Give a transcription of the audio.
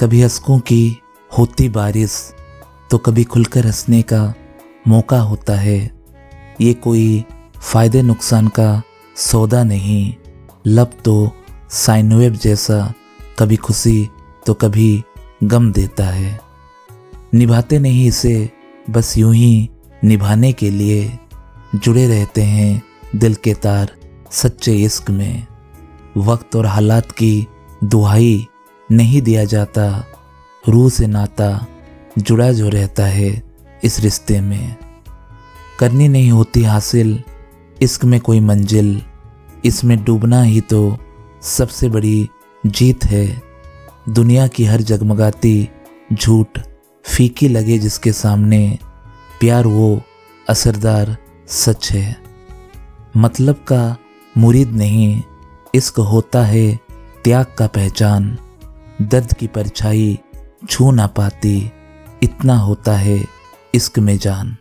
कभी हंसकों की होती बारिश तो कभी खुलकर हंसने का मौका होता है। ये कोई फ़ायदे नुकसान का सौदा नहीं। लब तो साइनवेब जैसा कभी खुशी तो कभी गम देता है। निभाते नहीं इसे, बस यूँ ही निभाने के लिए जुड़े रहते हैं दिल के तार सच्चे इश्क में। वक्त और हालात की दुहाई नहीं दिया जाता। रूह से नाता जुड़ा जो रहता है इस रिश्ते में। करनी नहीं होती हासिल, इश्क में कोई मंजिल। इसमें डूबना ही तो सबसे बड़ी जीत है। दुनिया की हर जगमगाती झूठ फीकी लगे जिसके सामने प्यार वो असरदार सच है। मतलब का मुरीद नहीं, इश्क होता है त्याग का पहचान। दर्द की परछाई छू ना पाती। इतना होता है इश्क में जान।